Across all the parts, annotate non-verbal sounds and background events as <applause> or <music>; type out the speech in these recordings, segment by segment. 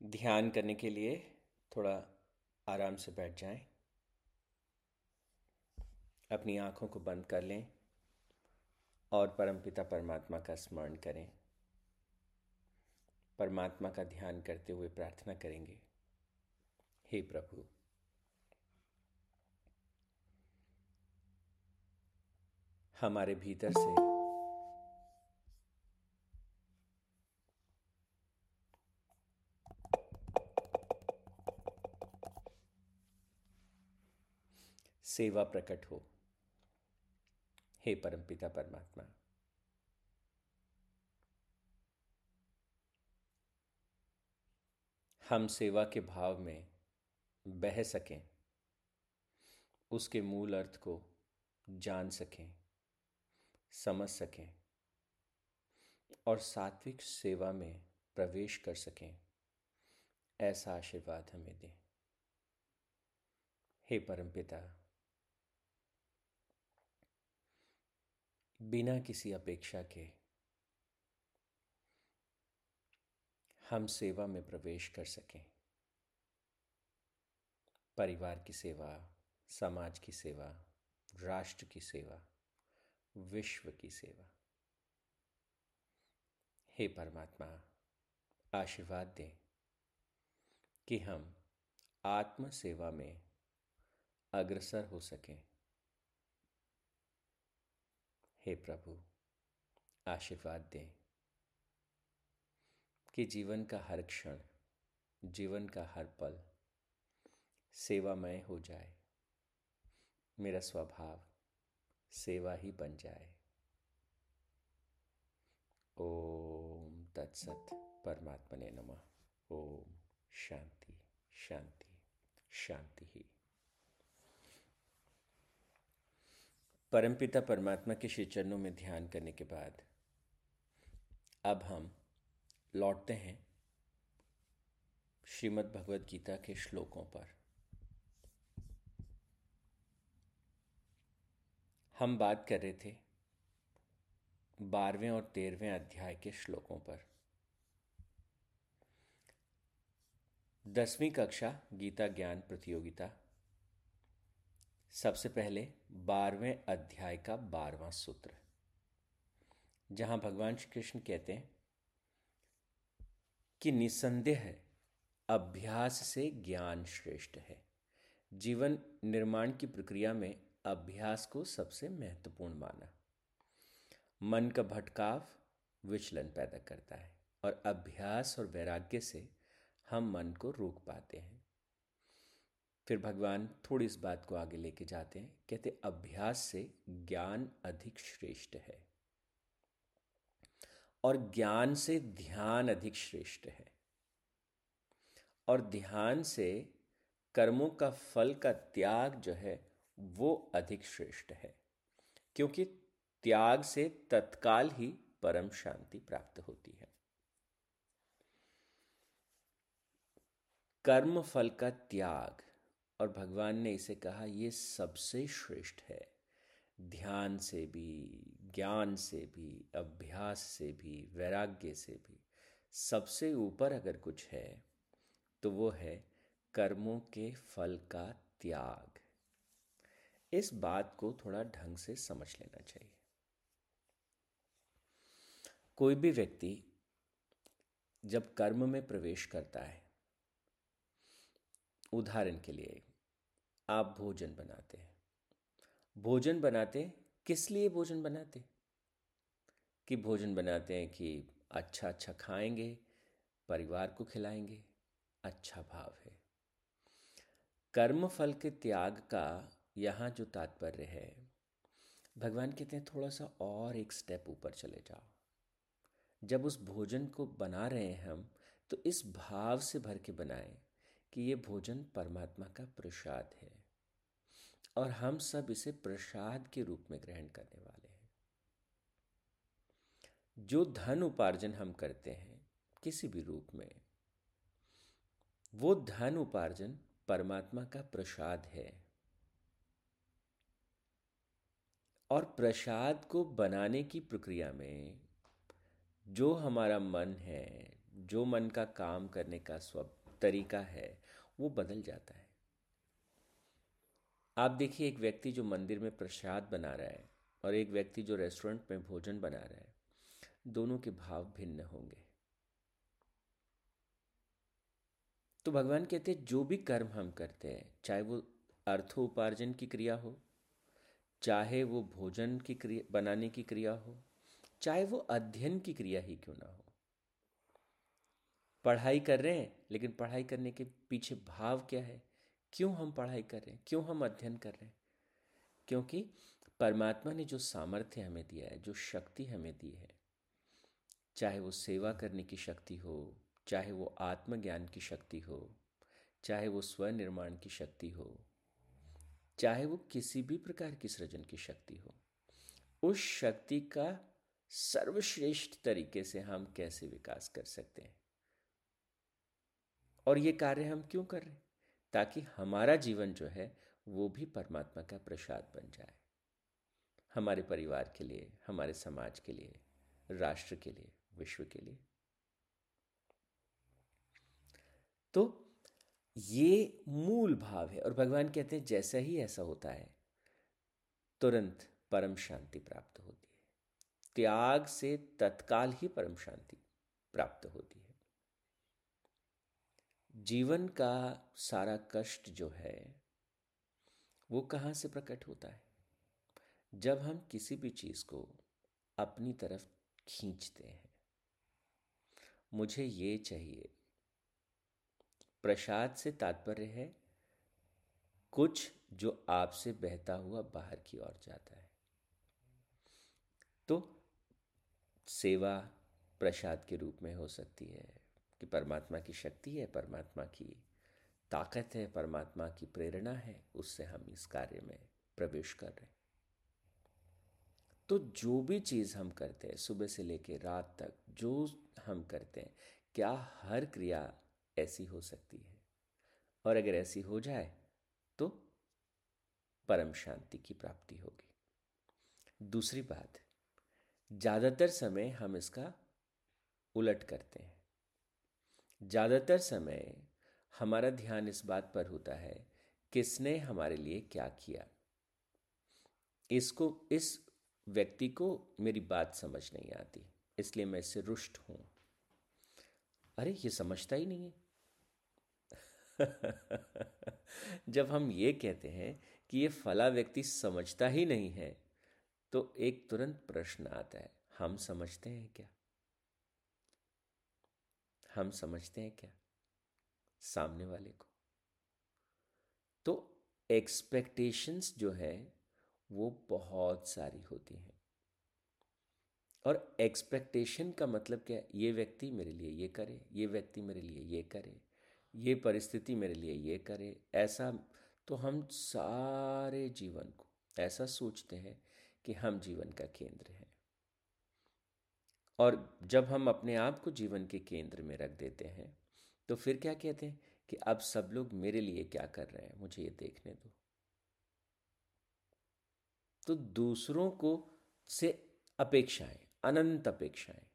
ध्यान करने के लिए थोड़ा आराम से बैठ जाएँ। अपनी आँखों को बंद कर लें और परमपिता परमात्मा का स्मरण करें परमात्मा का ध्यान करते हुए प्रार्थना करेंगे हे प्रभु, हमारे भीतर से सेवा प्रकट हो। हे परमपिता परमात्मा। हम सेवा के भाव में बह सकें, उसके मूल अर्थ को जान सकें, समझ सकें और सात्विक सेवा में प्रवेश कर सकें, ऐसा आशीर्वाद हमें दें। हे परमपिता बिना किसी अपेक्षा के हम सेवा में प्रवेश कर सकें। परिवार की सेवा, समाज की सेवा, राष्ट्र की सेवा, विश्व की सेवा। हे परमात्मा, आशीर्वाद दें कि हम आत्म सेवा में अग्रसर हो सकें। हे प्रभु, आशीर्वाद दें कि जीवन का हर क्षण, जीवन का हर पल सेवामय हो जाए। मेरा स्वभाव सेवा ही बन जाए। ओम तत्सत परमात्मा ने नमः। ओम शांति शांति शांति ही। परमपिता परमात्मा के श्री चरणों में ध्यान करने के बाद अब हम लौटते हैं श्रीमद् भगवद गीता के श्लोकों पर। हम बात कर रहे थे बारहवें और तेरहवें अध्याय के श्लोकों पर। दसवीं कक्षा गीता ज्ञान प्रतियोगिता सबसे पहले बारहवें अध्याय का बारहवां सूत्र। जहाँ भगवान श्री कृष्ण कहते हैं कि निसंदेह अभ्यास से ज्ञान श्रेष्ठ है। जीवन निर्माण की प्रक्रिया में अभ्यास को सबसे महत्वपूर्ण माना। मन का भटकाव विचलन पैदा करता है और अभ्यास और वैराग्य से हम मन को रोक पाते हैं। फिर भगवान थोड़ी इस बात को आगे लेके जाते हैं, कहते अभ्यास से ज्ञान अधिक श्रेष्ठ है और ज्ञान से ध्यान अधिक श्रेष्ठ है। और ध्यान से कर्मों का फल का त्याग जो है, वो अधिक श्रेष्ठ है, क्योंकि त्याग से तत्काल ही परम शांति प्राप्त होती है। कर्म फल का त्याग और भगवान ने इसे कहा, ये सबसे श्रेष्ठ है। ध्यान से भी, ज्ञान से भी, अभ्यास से भी, वैराग्य से भी। सबसे ऊपर अगर कुछ है तो वो है कर्मों के फल का त्याग। इस बात को थोड़ा ढंग से समझ लेना चाहिए। कोई भी व्यक्ति जब कर्म में प्रवेश करता है उदाहरण के लिए, आप भोजन बनाते हैं। भोजन बनाते, किस लिए भोजन बनाते? कि भोजन बनाते हैं कि अच्छा अच्छा खाएँगे, परिवार को खिलाएँगे अच्छा भाव है। कर्म फल के त्याग का यहाँ जो तात्पर्य है, भगवान कहते हैं थोड़ा सा और एक स्टेप ऊपर चले जाओ। जब उस भोजन को बना रहे हैं हम तो इस भाव से भर के बनाएँ। कि ये भोजन परमात्मा का प्रसाद है और हम सब इसे प्रसाद के रूप में ग्रहण करने वाले हैं। जो धन उपार्जन हम करते हैं, किसी भी रूप में, वो धन उपार्जन परमात्मा का प्रसाद है और प्रसाद को बनाने की प्रक्रिया में जो हमारा मन है, जो मन का काम करने का स्व तरीका है, वो बदल जाता है। आप देखिए एक व्यक्ति जो मंदिर में प्रसाद बना रहा है और एक व्यक्ति जो रेस्टोरेंट में भोजन बना रहा है, दोनों के भाव भिन्न होंगे। तो भगवान कहते हैं, जो भी कर्म हम करते हैं, चाहे वो अर्थोपार्जन की क्रिया हो, चाहे वो भोजन की क्रिया, बनाने की क्रिया हो, चाहे वो अध्ययन की क्रिया ही क्यों ना हो पढ़ाई कर रहे हैं, लेकिन पढ़ाई करने के पीछे भाव क्या है? क्यों हम पढ़ाई कर रहे हैं? क्यों हम अध्ययन कर रहे हैं? क्योंकि परमात्मा ने जो सामर्थ्य हमें दिया है, जो शक्ति हमें दी है, चाहे वो सेवा करने की शक्ति हो, चाहे वो आत्मज्ञान की शक्ति हो, चाहे वो स्वनिर्माण की शक्ति हो, चाहे वो किसी भी प्रकार की सृजन की शक्ति हो, उस शक्ति का सर्वश्रेष्ठ तरीके से हम कैसे विकास कर सकते हैं? और ये कार्य हम क्यों कर रहे हैं? ताकि हमारा जीवन जो है, वो भी परमात्मा का प्रसाद बन जाए। हमारे परिवार के लिए, हमारे समाज के लिए, राष्ट्र के लिए, विश्व के लिए। तो ये मूल भाव है और भगवान कहते हैं, जैसा ही ऐसा होता है, तुरंत परम शांति प्राप्त होती है। त्याग से तत्काल ही परम शांति प्राप्त होती है। जीवन का सारा कष्ट जो है, वो कहाँ से प्रकट होता है? जब हम किसी भी चीज़ को अपनी तरफ़ खींचते हैं। मुझे ये चाहिए, प्रसाद से तात्पर्य है, कुछ जो आपसे बहता हुआ बाहर की ओर जाता है। तो सेवा प्रसाद के रूप में हो सकती है। कि परमात्मा की शक्ति है, परमात्मा की ताकत है, परमात्मा की प्रेरणा है, उससे हम इस कार्य में प्रवेश कर रहे हैं। तो जो भी चीज़ हम करते हैं, सुबह से लेकर रात तक जो हम करते हैं, क्या हर क्रिया ऐसी हो सकती है? और अगर ऐसी हो जाए तो परम शांति की प्राप्ति होगी। दूसरी बात, ज़्यादातर समय हम इसका उलट करते हैं। ज़्यादातर समय हमारा ध्यान इस बात पर होता है, किसने हमारे लिए क्या किया? इसको, इस व्यक्ति को मेरी बात समझ नहीं आती, इसलिए मैं इससे रुष्ट हूँ। अरे, ये समझता ही नहीं है। <laughs> जब हम ये कहते हैं कि ये फला व्यक्ति समझता ही नहीं है तो एक तुरंत प्रश्न आता है, हम समझते हैं क्या? हम समझते हैं क्या? सामने वाले को। तो एक्सपेक्टेशंस जो है, वो बहुत सारी होती हैं। और एक्सपेक्टेशन का मतलब क्या? है ये व्यक्ति मेरे लिए ये करे, ये व्यक्ति मेरे लिए ये करे, ये परिस्थिति मेरे लिए ये करे, ऐसा तो हम सारे जीवन को, ऐसा सोचते हैं कि हम जीवन का केंद्र हैं। और जब हम अपने आप को जीवन के केंद्र में रख देते हैं तो फिर क्या कहते हैं कि अब सब लोग मेरे लिए क्या कर रहे हैं? मुझे ये देखने दो। तो दूसरों को से अपेक्षाएँ, अनंत अपेक्षाएँ,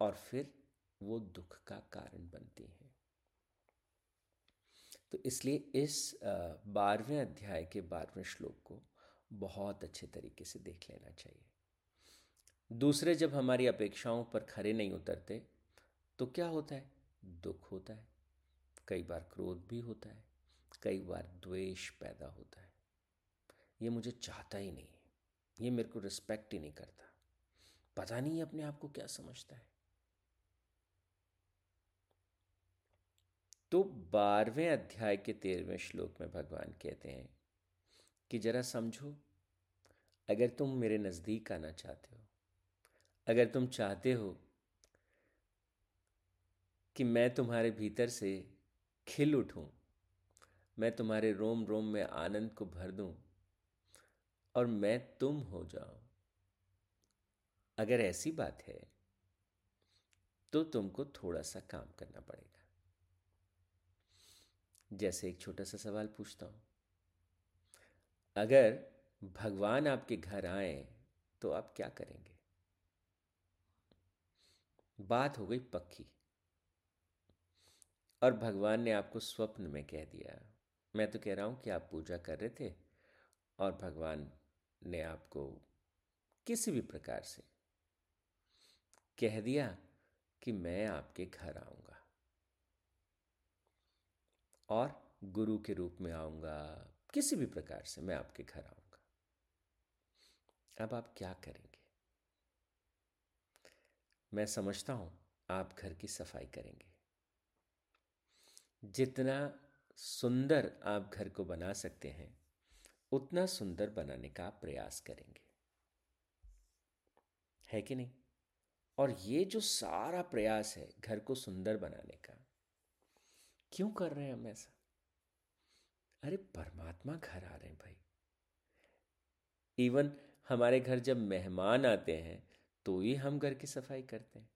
और फिर वो दुख का कारण बनती हैं। तो इसलिए इस बारहवें अध्याय के बारहवें श्लोक को बहुत अच्छे तरीके से देख लेना चाहिए। दूसरे जब हमारी अपेक्षाओं पर खरे नहीं उतरते तो क्या होता है? दुख होता है। कई बार क्रोध भी होता है। कई बार द्वेष पैदा होता है। ये मुझे चाहता ही नहीं ये मेरे को रिस्पेक्ट ही नहीं करता। पता नहीं अपने आप को क्या समझता है। तो बारहवें अध्याय के तेरहवें श्लोक में भगवान कहते हैं कि जरा समझो, अगर तुम मेरे नज़दीक आना चाहते हो अगर तुम चाहते हो कि मैं तुम्हारे भीतर से खिल उठूं, मैं तुम्हारे रोम रोम में आनंद को भर दूँ, और मैं तुम हो जाऊँ, अगर ऐसी बात है तो तुमको थोड़ा सा काम करना पड़ेगा। जैसे एक छोटा सा सवाल पूछता हूँ। अगर भगवान आपके घर आए तो आप क्या करेंगे? बात हो गई पक्की। और भगवान ने आपको स्वप्न में कह दिया। मैं तो कह रहा हूँ कि आप पूजा कर रहे थे और भगवान ने आपको किसी भी प्रकार से कह दिया कि मैं आपके घर आऊँगा। और गुरु के रूप में आऊँगा, किसी भी प्रकार से मैं आपके घर आऊँगा। अब आप क्या करेंगे? मैं समझता हूँ आप घर की सफ़ाई करेंगे। जितना सुंदर आप घर को बना सकते हैं, उतना सुंदर बनाने का प्रयास करेंगे। है कि नहीं? और ये जो सारा प्रयास है घर को सुंदर बनाने का, क्यों कर रहे हैं हम ऐसा? अरे, परमात्मा घर आ रहे हैं भाई। इवन हमारे घर जब मेहमान आते हैं तो ही हम घर की सफ़ाई करते हैं।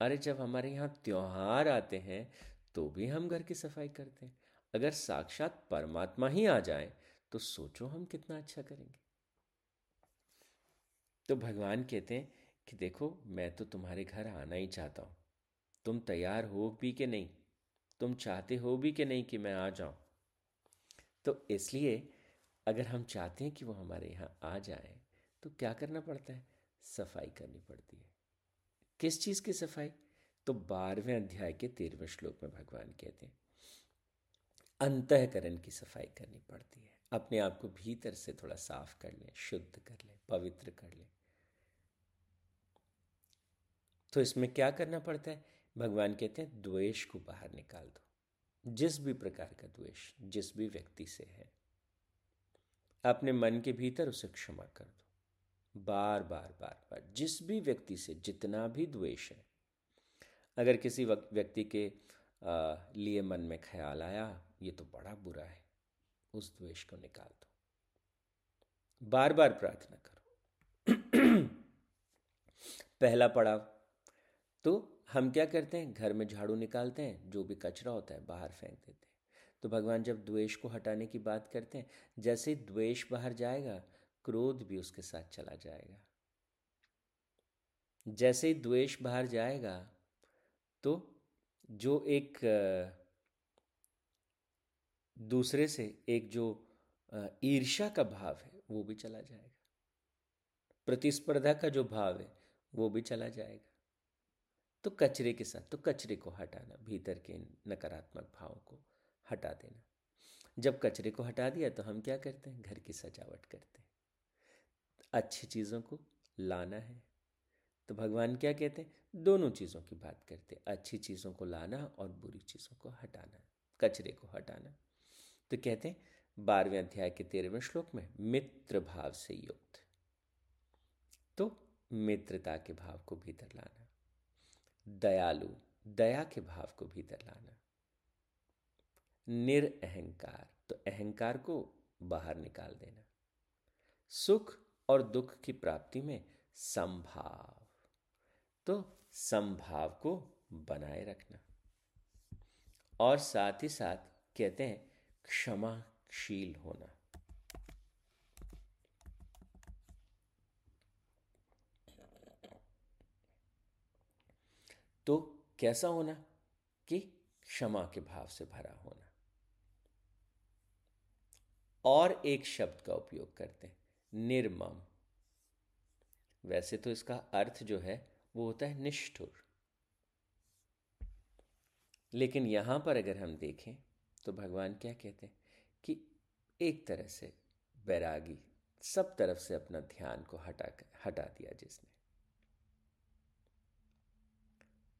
अरे जब हमारे यहाँ त्योहार आते हैं तो भी हम घर की सफ़ाई करते हैं। अगर साक्षात परमात्मा ही आ जाए तो सोचो हम कितना अच्छा करेंगे। तो भगवान कहते हैं कि देखो, मैं तो तुम्हारे घर आना ही चाहता हूँ। तुम तैयार हो भी कि नहीं? तुम चाहते हो भी कि नहीं कि मैं आ जाऊँ? तो इसलिए अगर हम चाहते हैं कि वो हमारे यहाँ आ जाए तो क्या करना पड़ता है? सफ़ाई करनी पड़ती है। किस चीज़ की सफ़ाई? तो बारहवें अध्याय के तेरहवें श्लोक में भगवान कहते हैं, अंतकरण की सफ़ाई करनी पड़ती है। अपने आप को भीतर से थोड़ा साफ़ कर लें, शुद्ध कर लें, पवित्र कर लें। तो इसमें क्या करना पड़ता है? भगवान कहते हैं, द्वेष को बाहर निकाल दो। जिस भी प्रकार का द्वेष, जिस भी व्यक्ति से है, अपने मन के भीतर उसे क्षमा कर दो। बार बार बार बार, जिस भी व्यक्ति से जितना भी द्वेष है, अगर किसी व्यक्ति के लिए मन में ख्याल आया, ये तो बड़ा बुरा है, उस द्वेष को निकाल दो। बार बार प्रार्थना करो। <clears throat> पहला पड़ाव तो हम क्या करते हैं? घर में झाड़ू निकालते हैं, जो भी कचरा होता है, बाहर फेंक देते हैं। तो भगवान जब द्वेष को हटाने की बात करते हैं, जैसे द्वेष बाहर जाएगा क्रोध भी उसके साथ चला जाएगा। जैसे ही द्वेष बाहर जाएगा तो जो एक दूसरे से एक जो ईर्षा का भाव है, वो भी चला जाएगा। प्रतिस्पर्धा का जो भाव है, वो भी चला जाएगा। तो कचरे के साथ तो कचरे को हटाना, भीतर के नकारात्मक भाव को हटा देना। जब कचरे को हटा दिया तो हम क्या करते हैं? घर की सजावट करते हैं। अच्छी चीज़ों को लाना है। तो भगवान क्या कहते हैं? दोनों चीज़ों की बात करते हैं। अच्छी चीज़ों को लाना और बुरी चीज़ों को हटाना, कचरे को हटाना। तो कहते हैं, बारहवें अध्याय के तेरहवें श्लोक में, मित्र भाव से युक्त। तो मित्रता के भाव को भीतर लाना, दयालु, दया के भाव को भीतर लाना, निरअहंकार तो अहंकार को बाहर निकाल देना, सुख और दुख की प्राप्ति में संभाव। तो संभाव को बनाए रखना। और साथ ही साथ कहते हैं, क्षमाशील होना। तो कैसा होना कि क्षमा के भाव से भरा होना। और एक शब्द का उपयोग करते हैं। निर्मम। वैसे तो इसका अर्थ जो है, वो होता है निष्ठुर। लेकिन यहाँ पर अगर हम देखें तो भगवान क्या कहते हैं कि एक तरह से बैरागी, सब तरफ़ से अपना ध्यान को हटा हटा दिया जिसने।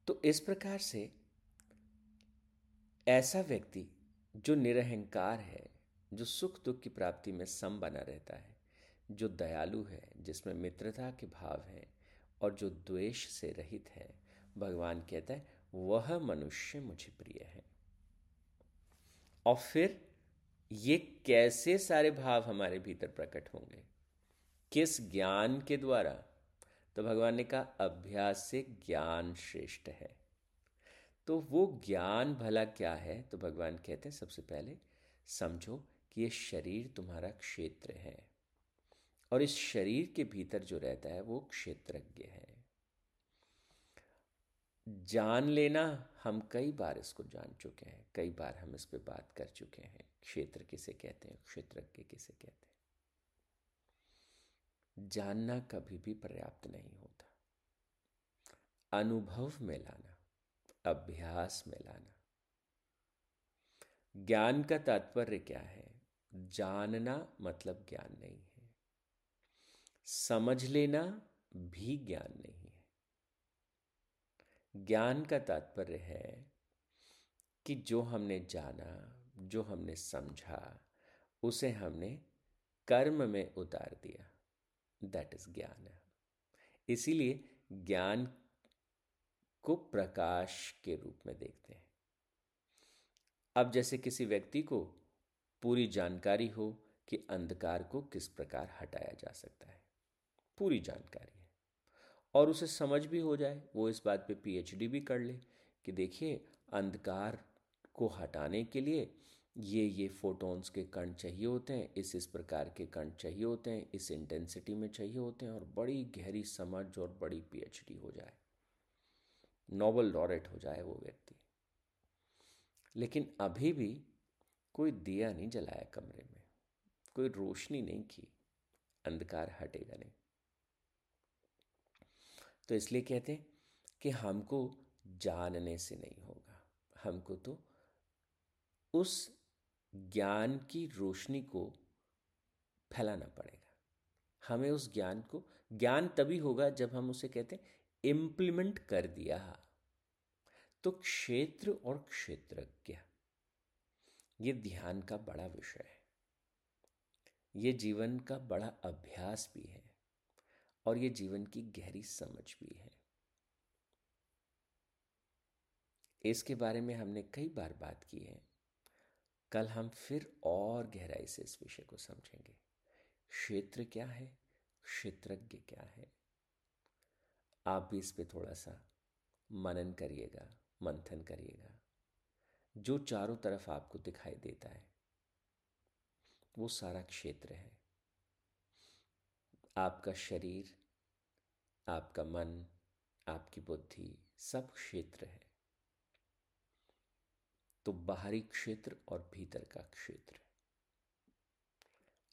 तो इस प्रकार से ऐसा व्यक्ति जो निरहंकार है, जो सुख दुख की प्राप्ति में सम बना रहता है जो दयालु है, जिसमें मित्रता के भाव है और जो द्वेष से रहित है, भगवान कहता है, वह मनुष्य मुझे प्रिय है। और फिर, ये कैसे सारे भाव हमारे भीतर प्रकट होंगे? किस ज्ञान के द्वारा? तो भगवान ने कहा, अभ्यास से ज्ञान श्रेष्ठ है। तो वो ज्ञान भला क्या है? तो भगवान कहते हैं, सबसे पहले समझो कि ये शरीर तुम्हारा क्षेत्र है। और इस शरीर के भीतर जो रहता है, वो क्षेत्रज्ञ है। जान लेना, हम कई बार इसको जान चुके हैं, कई बार हम इस पर बात कर चुके हैं। क्षेत्र किसे कहते हैं? क्षेत्रज्ञ किसे कहते हैं? जानना कभी भी पर्याप्त नहीं होता। अनुभव में लाना, अभ्यास में लाना। ज्ञान का तात्पर्य क्या है? जानना मतलब ज्ञान नहीं है। समझ लेना भी ज्ञान नहीं है। ज्ञान का तात्पर्य है कि जो हमने जाना, जो हमने समझा, उसे हमने कर्म में उतार दिया। दैट इज़ ज्ञान इसीलिए ज्ञान को प्रकाश के रूप में देखते हैं। अब जैसे किसी व्यक्ति को पूरी जानकारी हो कि अंधकार को किस प्रकार हटाया जा सकता है। पूरी जानकारी है। और उसे समझ भी हो जाए, वो इस बात पे पीएचडी भी कर ले कि देखिए, अंधकार को हटाने के लिए ये ये फोटोन्स के कण चाहिए होते हैं, इस इस प्रकार के कण चाहिए होते हैं, इस इंटेंसिटी में चाहिए होते हैं और बड़ी गहरी समझ और बड़ी पीएचडी हो जाए। नोबल लॉरेट हो जाए वो व्यक्ति। लेकिन अभी भी कोई दिया नहीं जलाया कमरे में, कोई रोशनी नहीं की, अंधकार हटेगा नहीं। तो इसलिए कहते हैं कि हमको जानने से नहीं होगा। हमको तो उस ज्ञान की रोशनी को फैलाना पड़ेगा। हमें उस ज्ञान को, ज्ञान तभी होगा जब हम उसे कहते हैं इम्प्लीमेंट कर दिया। तो क्षेत्र और क्षेत्रज्ञ, ये ध्यान का बड़ा विषय है। ये जीवन का बड़ा अभ्यास भी है। और ये जीवन की गहरी समझ भी है। इसके बारे में हमने कई बार बात की है। कल हम फिर और गहराई से इस विषय को समझेंगे। क्षेत्र क्या है? क्षेत्रज्ञ क्या है? आप भी इस पे थोड़ा सा मनन करिएगा, मंथन करिएगा। जो चारों तरफ़ आपको दिखाई देता है, वो सारा क्षेत्र है। आपका शरीर, आपका मन, आपकी बुद्धि सब क्षेत्र है। तो बाहरी क्षेत्र और भीतर का क्षेत्र।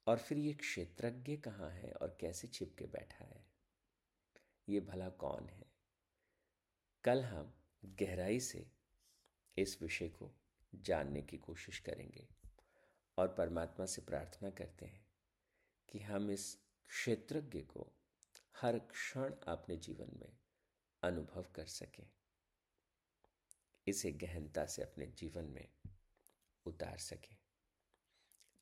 और फिर ये क्षेत्रज्ञ कहाँ है और कैसे छिपके बैठा है? ये भला कौन है? कल हम गहराई से इस विषय को जानने की कोशिश करेंगे और परमात्मा से प्रार्थना करते हैं कि हम इस क्षेत्रज्ञ को हर क्षण अपने जीवन में अनुभव कर सकें। इसे गहनता से अपने जीवन में उतार सकें।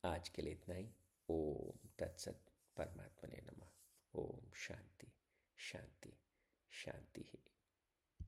आज के लिए इतना ही। ओम तत्सत परमात्मा ने नमः। ओम शांति शांति शांति ही।